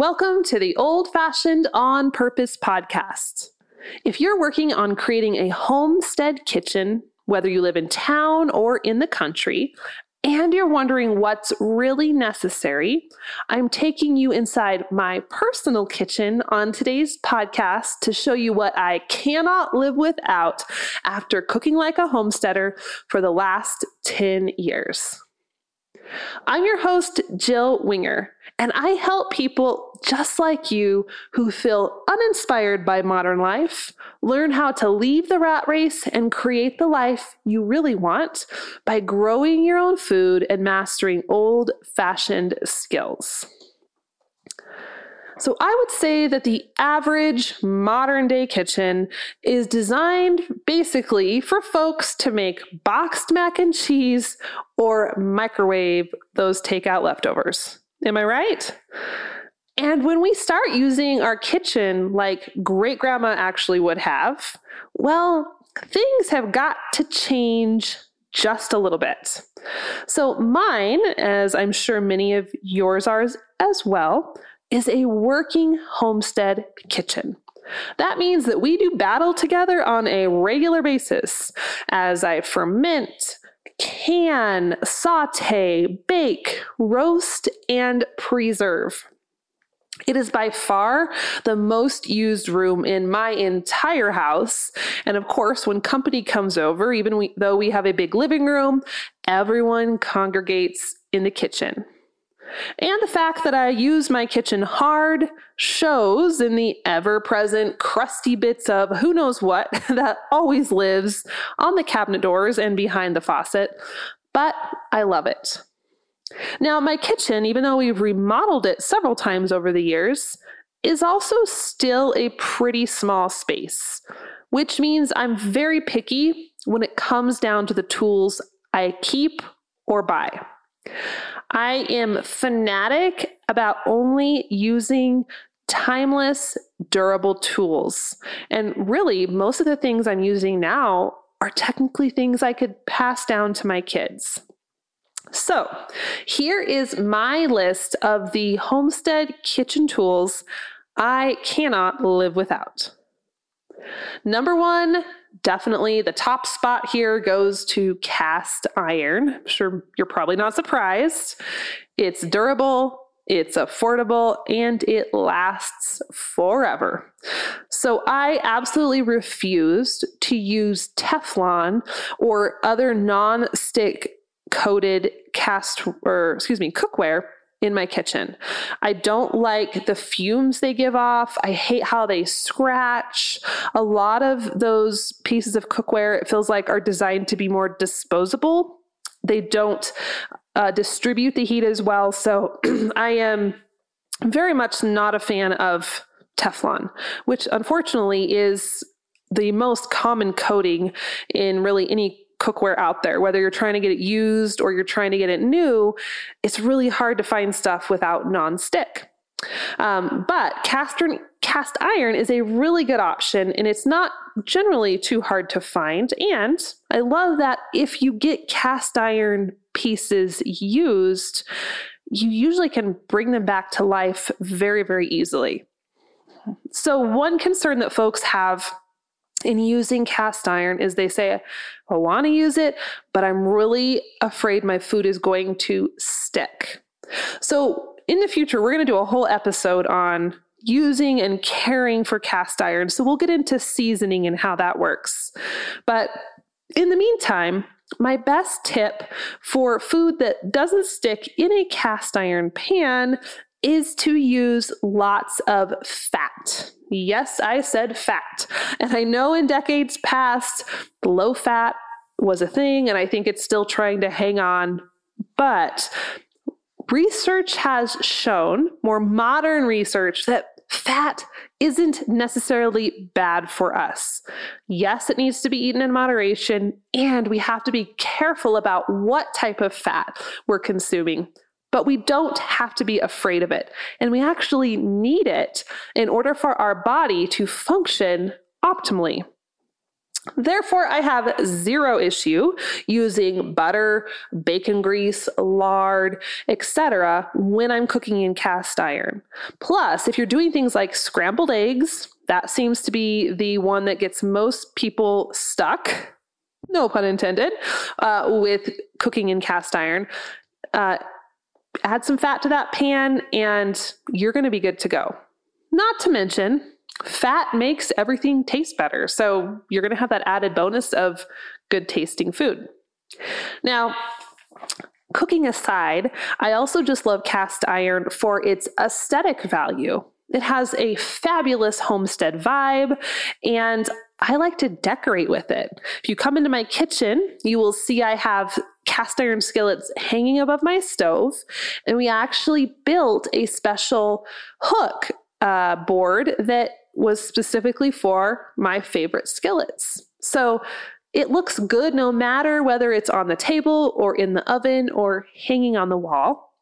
Welcome to the Old Fashioned On Purpose podcast. If you're working on creating a homestead kitchen, whether you live in town or in the country, and you're wondering what's really necessary, I'm taking you inside my personal kitchen on today's podcast to show you what I cannot live without after cooking like a homesteader for the last 10 years. I'm your host, Jill Winger, and I help people just like you who feel uninspired by modern life learn how to leave the rat race and create the life you really want by growing your own food and mastering old fashioned skills. So I would say that the average modern day kitchen is designed basically for folks to make boxed mac and cheese or microwave those takeout leftovers. Am I right? And when we start using our kitchen like great grandma actually would have, well, things have got to change just a little bit. So, mine, as I'm sure many of yours are as well, is a working homestead kitchen. That means that we do battle together on a regular basis as I ferment, can, saute, bake, roast, and preserve. It is by far the most used room in my entire house. And of course, when company comes over, even we, though we have a big living room, everyone congregates in the kitchen. And the fact that I use my kitchen hard shows in the ever present crusty bits of who knows what that always lives on the cabinet doors and behind the faucet. But I love it. Now, my kitchen, even though we've remodeled it several times over the years, is also still a pretty small space, which means I'm very picky when it comes down to the tools I keep or buy. I am fanatic about only using timeless, durable tools. And really, most of the things I'm using now are technically things I could pass down to my kids. So, here is my list of the homestead kitchen tools I cannot live without. Number one, definitely the top spot here goes to cast iron. I'm sure you're probably not surprised. It's durable, it's affordable, and it lasts forever. So I absolutely refused to use Teflon or other non-stick coated cast or excuse me cookware in my kitchen. I don't like the fumes they give off. I hate how they scratch. A lot of those pieces of cookware, it feels like, are designed to be more disposable. They don't uh, distribute the heat as well. So I am very much not a fan of Teflon, which unfortunately is the most common coating in really any cookware out there, whether you're trying to get it used or you're trying to get it new, it's really hard to find stuff without nonstick. Um, but cast, cast iron is a really good option and it's not generally too hard to find. And I love that if you get cast iron pieces used, you usually can bring them back to life very, very easily. So, one concern that folks have in using cast iron is they say, I want to use it, but I'm really afraid my food is going to stick. So, in the future, we're going to do a whole episode on using and caring for cast iron. So, we'll get into seasoning and how that works. But in the meantime, my best tip for food that doesn't stick in a cast iron pan is to use lots of fat. Yes, I said fat. And I know in decades past, low fat was a thing, and I think it's still trying to hang on. But research has shown, more modern research, that fat isn't necessarily bad for us. Yes, it needs to be eaten in moderation, and we have to be careful about what type of fat we're consuming. But we don't have to be afraid of it. And we actually need it in order for our body to function optimally. Therefore, I have zero issue using butter, bacon grease, lard, etc. when I'm cooking in cast iron. Plus, if you're doing things like scrambled eggs, that seems to be the one that gets most people stuck, no pun intended, uh, with cooking in cast iron. Uh, add some fat to that pan and you're going to be good to go. Not to mention, fat makes everything taste better. So you're going to have that added bonus of good tasting food. Now, cooking aside, I also just love cast iron for its aesthetic value. It has a fabulous homestead vibe, and I like to decorate with it. If you come into my kitchen, you will see I have cast iron skillets hanging above my stove, and we actually built a special hook uh, board that was specifically for my favorite skillets. So it looks good no matter whether it's on the table or in the oven or hanging on the wall.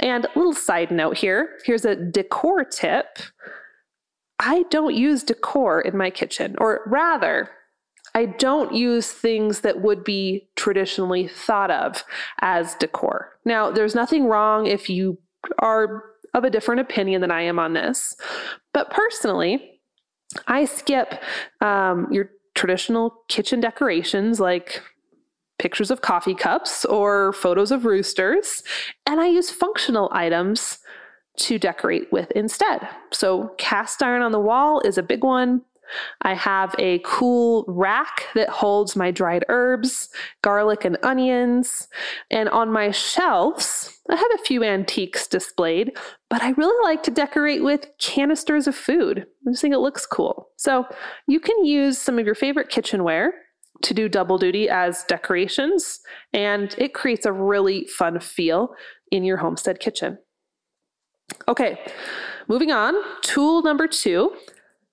And a little side note here here's a decor tip. I don't use decor in my kitchen, or rather, I don't use things that would be traditionally thought of as decor. Now, there's nothing wrong if you are of a different opinion than I am on this, but personally, I skip um, your traditional kitchen decorations like pictures of coffee cups or photos of roosters, and I use functional items to decorate with instead. So, cast iron on the wall is a big one. I have a cool rack that holds my dried herbs, garlic, and onions. And on my shelves, I have a few antiques displayed, but I really like to decorate with canisters of food. I just think it looks cool. So you can use some of your favorite kitchenware to do double duty as decorations, and it creates a really fun feel in your homestead kitchen. Okay, moving on. Tool number two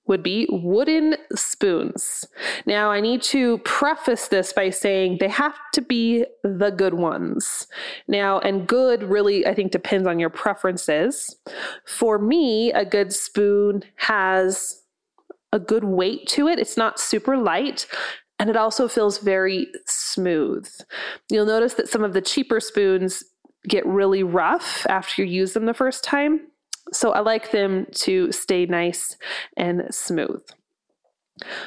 would be wooden spoons. Now, I need to preface this by saying they have to be the good ones. Now, and good really, I think, depends on your preferences. For me, a good spoon has a good weight to it, it's not super light. And it also feels very smooth. You'll notice that some of the cheaper spoons get really rough after you use them the first time. So I like them to stay nice and smooth.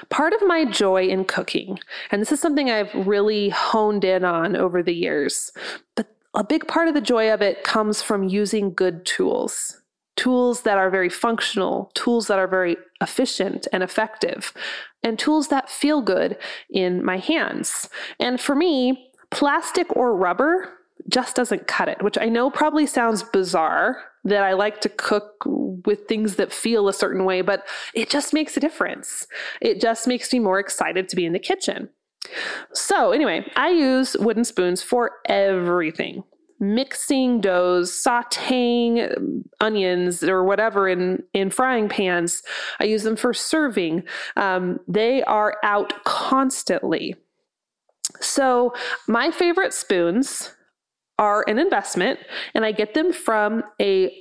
Part of my joy in cooking, and this is something I've really honed in on over the years, but a big part of the joy of it comes from using good tools. Tools that are very functional, tools that are very efficient and effective, and tools that feel good in my hands. And for me, plastic or rubber just doesn't cut it, which I know probably sounds bizarre that I like to cook with things that feel a certain way, but it just makes a difference. It just makes me more excited to be in the kitchen. So, anyway, I use wooden spoons for everything mixing doughs, sauteing onions or whatever in, in frying pans. I use them for serving. Um, they are out constantly. So, my favorite spoons are an investment and I get them from a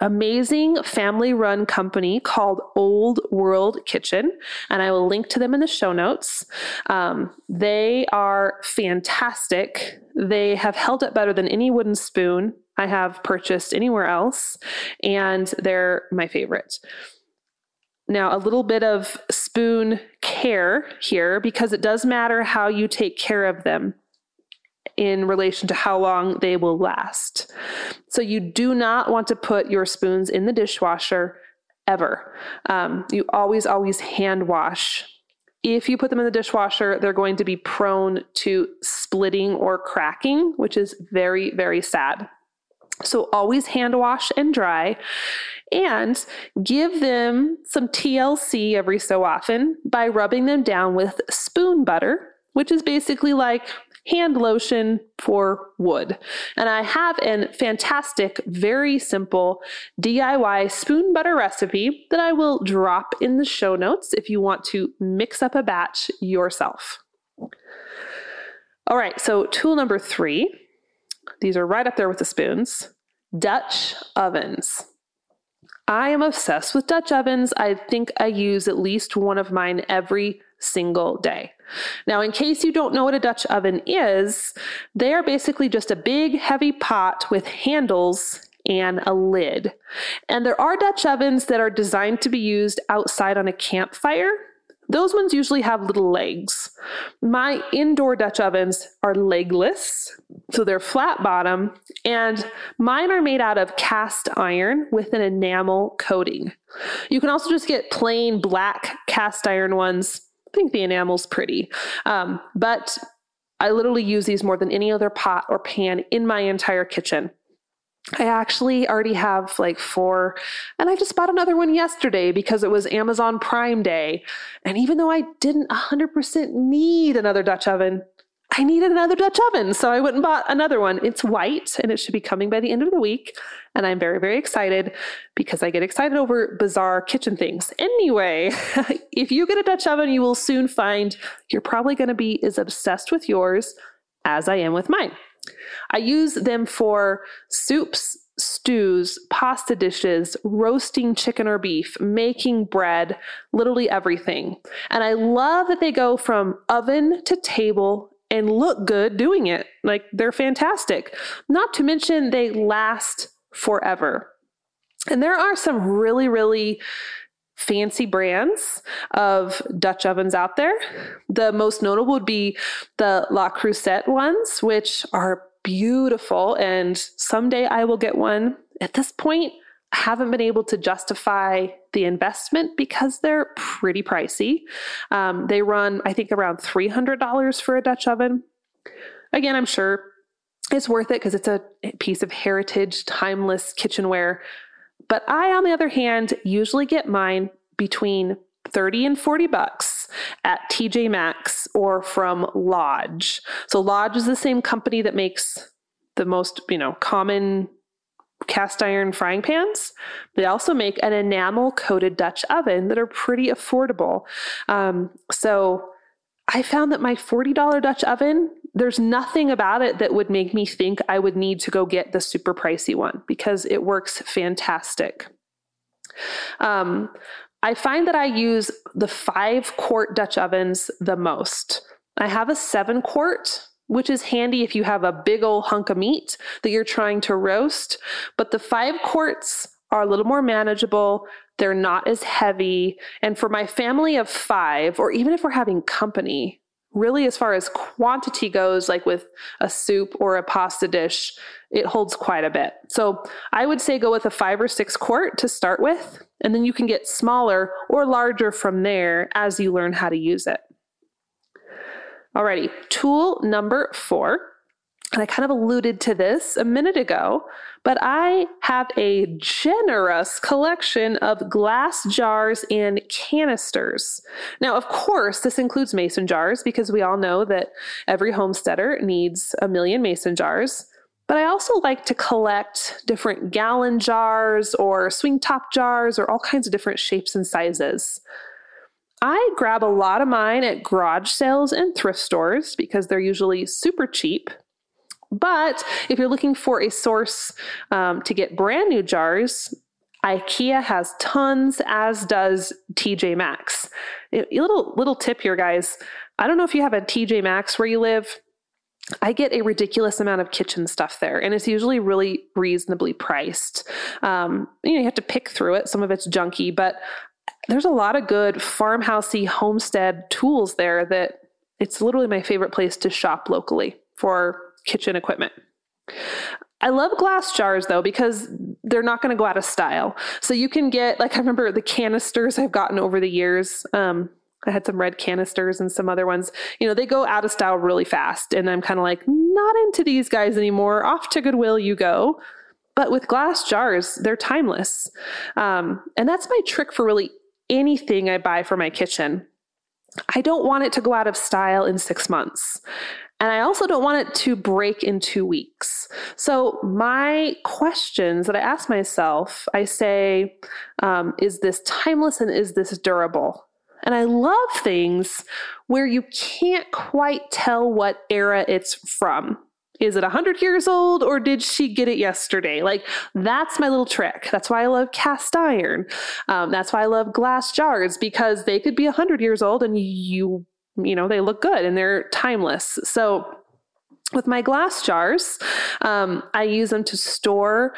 amazing family run company called Old World Kitchen, and I will link to them in the show notes. Um, they are fantastic. They have held up better than any wooden spoon I have purchased anywhere else, and they're my favorite. Now, a little bit of spoon care here because it does matter how you take care of them in relation to how long they will last. So you do not want to put your spoons in the dishwasher ever. Um, you always, always hand wash. If you put them in the dishwasher, they're going to be prone to splitting or cracking, which is very, very sad. So always hand wash and dry and give them some TLC every so often by rubbing them down with spoon butter, which is basically like hand lotion for wood. And I have a fantastic, very simple DIY spoon butter recipe that I will drop in the show notes if you want to mix up a batch yourself. All right, so tool number three, these are right up there with the spoons Dutch ovens. I am obsessed with Dutch ovens. I think I use at least one of mine every single day. Now, in case you don't know what a Dutch oven is, they are basically just a big, heavy pot with handles and a lid. And there are Dutch ovens that are designed to be used outside on a campfire. Those ones usually have little legs. My indoor Dutch ovens are legless, so they're flat bottom, and mine are made out of cast iron with an enamel coating. You can also just get plain black cast iron ones. I think the enamel's pretty, um, but I literally use these more than any other pot or pan in my entire kitchen. I actually already have like four, and I just bought another one yesterday because it was Amazon Prime Day. And even though I didn't 100% need another Dutch oven, I needed another Dutch oven. So I went and bought another one. It's white and it should be coming by the end of the week. And I'm very, very excited because I get excited over bizarre kitchen things. Anyway, if you get a Dutch oven, you will soon find you're probably going to be as obsessed with yours as I am with mine. I use them for soups, stews, pasta dishes, roasting chicken or beef, making bread, literally everything. And I love that they go from oven to table and look good doing it. Like they're fantastic. Not to mention they last forever. And there are some really, really fancy brands of Dutch ovens out there. The most notable would be the La Creuset ones, which are beautiful. And someday I will get one. At this point, haven't been able to justify the investment because they're pretty pricey. Um, they run, I think, around $300 for a Dutch oven. Again, I'm sure it's worth it because it's a piece of heritage, timeless kitchenware but I, on the other hand, usually get mine between 30 and 40 bucks at TJ Maxx or from Lodge. So Lodge is the same company that makes the most, you know, common cast iron frying pans. They also make an enamel coated Dutch oven that are pretty affordable. Um, so I found that my $40 Dutch oven, there's nothing about it that would make me think I would need to go get the super pricey one because it works fantastic. Um, I find that I use the five quart Dutch ovens the most. I have a seven quart, which is handy if you have a big old hunk of meat that you're trying to roast. But the five quarts are a little more manageable. They're not as heavy. And for my family of five, or even if we're having company, really as far as quantity goes, like with a soup or a pasta dish, it holds quite a bit. So I would say go with a five or six quart to start with, and then you can get smaller or larger from there as you learn how to use it. Alrighty, tool number four and I kind of alluded to this a minute ago, but I have a generous collection of glass jars and canisters. Now, of course, this includes mason jars because we all know that every homesteader needs a million mason jars. But I also like to collect different gallon jars or swing top jars or all kinds of different shapes and sizes. I grab a lot of mine at garage sales and thrift stores because they're usually super cheap but if you're looking for a source um, to get brand new jars, IKEA has tons, as does TJ Maxx. A little little tip here, guys. I don't know if you have a TJ Maxx where you live. I get a ridiculous amount of kitchen stuff there, and it's usually really reasonably priced. Um, you know, you have to pick through it. Some of it's junky, but there's a lot of good farmhousey homestead tools there that it's literally my favorite place to shop locally for kitchen equipment. I love glass jars though because they're not going to go out of style. So you can get like I remember the canisters I've gotten over the years. Um, I had some red canisters and some other ones. You know, they go out of style really fast, and I'm kind of like not into these guys anymore. Off to Goodwill you go. But with glass jars, they're timeless, um, and that's my trick for really anything I buy for my kitchen. I don't want it to go out of style in six months. And I also don't want it to break in two weeks. So, my questions that I ask myself, I say, um, is this timeless and is this durable? And I love things where you can't quite tell what era it's from. Is it 100 years old or did she get it yesterday? Like, that's my little trick. That's why I love cast iron. Um, that's why I love glass jars because they could be 100 years old and you, you know, they look good and they're timeless. So, with my glass jars, um, I use them to store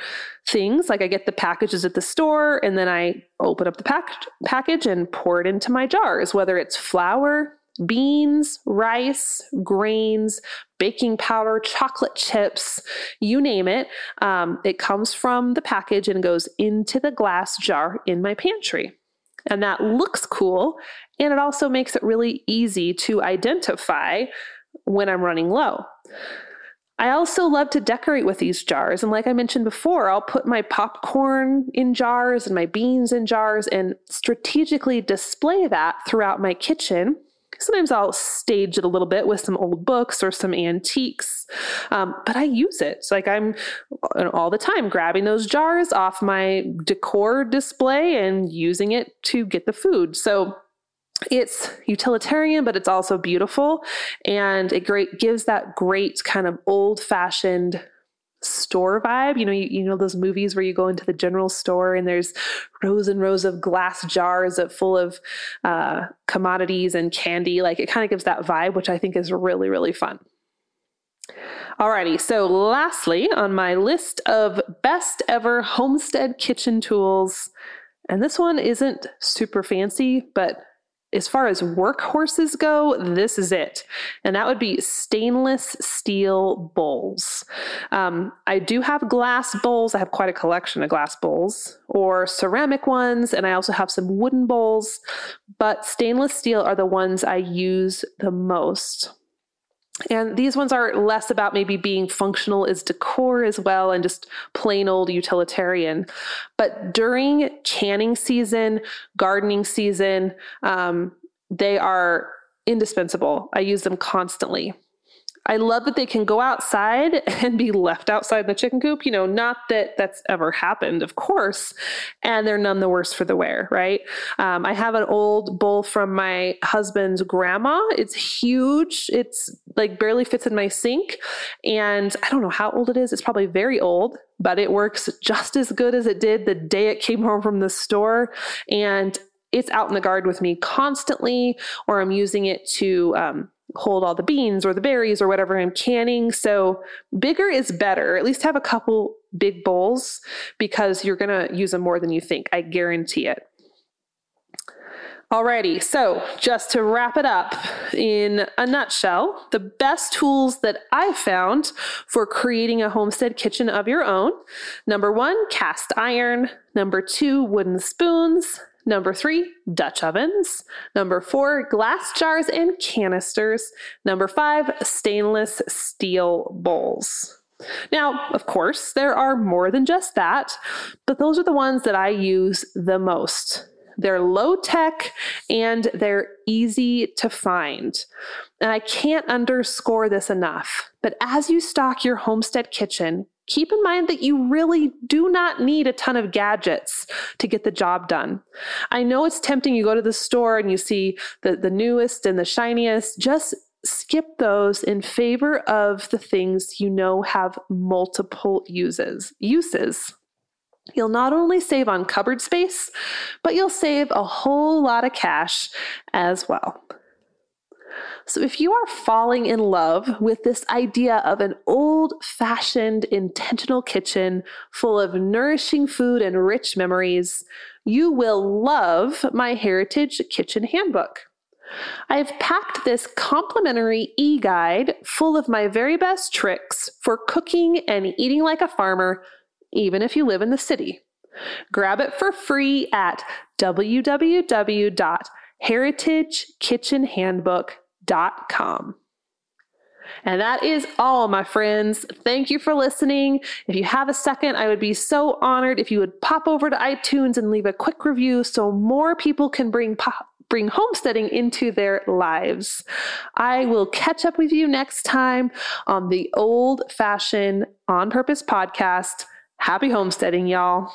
things. Like I get the packages at the store and then I open up the pack- package and pour it into my jars, whether it's flour, beans, rice, grains, baking powder, chocolate chips, you name it. Um, it comes from the package and goes into the glass jar in my pantry. And that looks cool. And it also makes it really easy to identify when I'm running low. I also love to decorate with these jars. And like I mentioned before, I'll put my popcorn in jars and my beans in jars and strategically display that throughout my kitchen Sometimes I'll stage it a little bit with some old books or some antiques, um, but I use it. It's like I'm all the time grabbing those jars off my decor display and using it to get the food. So it's utilitarian, but it's also beautiful, and it great gives that great kind of old fashioned store vibe. You know, you, you know those movies where you go into the general store and there's rows and rows of glass jars of, full of uh, commodities and candy. Like it kind of gives that vibe, which I think is really, really fun. Alrighty, so lastly on my list of best ever homestead kitchen tools, and this one isn't super fancy, but as far as workhorses go, this is it. And that would be stainless steel bowls. Um, I do have glass bowls. I have quite a collection of glass bowls or ceramic ones. And I also have some wooden bowls. But stainless steel are the ones I use the most. And these ones are less about maybe being functional as decor as well and just plain old utilitarian. But during canning season, gardening season, um, they are indispensable. I use them constantly. I love that they can go outside and be left outside in the chicken coop. You know, not that that's ever happened, of course, and they're none the worse for the wear, right? Um, I have an old bowl from my husband's grandma. It's huge. It's like barely fits in my sink. And I don't know how old it is. It's probably very old, but it works just as good as it did the day it came home from the store. And it's out in the garden with me constantly, or I'm using it to, um, hold all the beans or the berries or whatever I'm canning. So bigger is better. At least have a couple big bowls because you're going to use them more than you think. I guarantee it. Alrighty, so just to wrap it up in a nutshell, the best tools that I found for creating a homestead kitchen of your own number one, cast iron, number two, wooden spoons, Number three, Dutch ovens. Number four, glass jars and canisters. Number five, stainless steel bowls. Now, of course, there are more than just that, but those are the ones that I use the most. They're low tech and they're easy to find. And I can't underscore this enough. But as you stock your homestead kitchen, keep in mind that you really do not need a ton of gadgets to get the job done. I know it's tempting. You go to the store and you see the, the newest and the shiniest. Just skip those in favor of the things you know have multiple uses. Uses. You'll not only save on cupboard space, but you'll save a whole lot of cash as well. So, if you are falling in love with this idea of an old fashioned intentional kitchen full of nourishing food and rich memories, you will love my Heritage Kitchen Handbook. I've packed this complimentary e guide full of my very best tricks for cooking and eating like a farmer, even if you live in the city. Grab it for free at www.heritagekitchenhandbook.com com. And that is all, my friends. Thank you for listening. If you have a second, I would be so honored if you would pop over to iTunes and leave a quick review so more people can bring pop, bring homesteading into their lives. I will catch up with you next time on the Old Fashioned On Purpose podcast. Happy homesteading, y'all.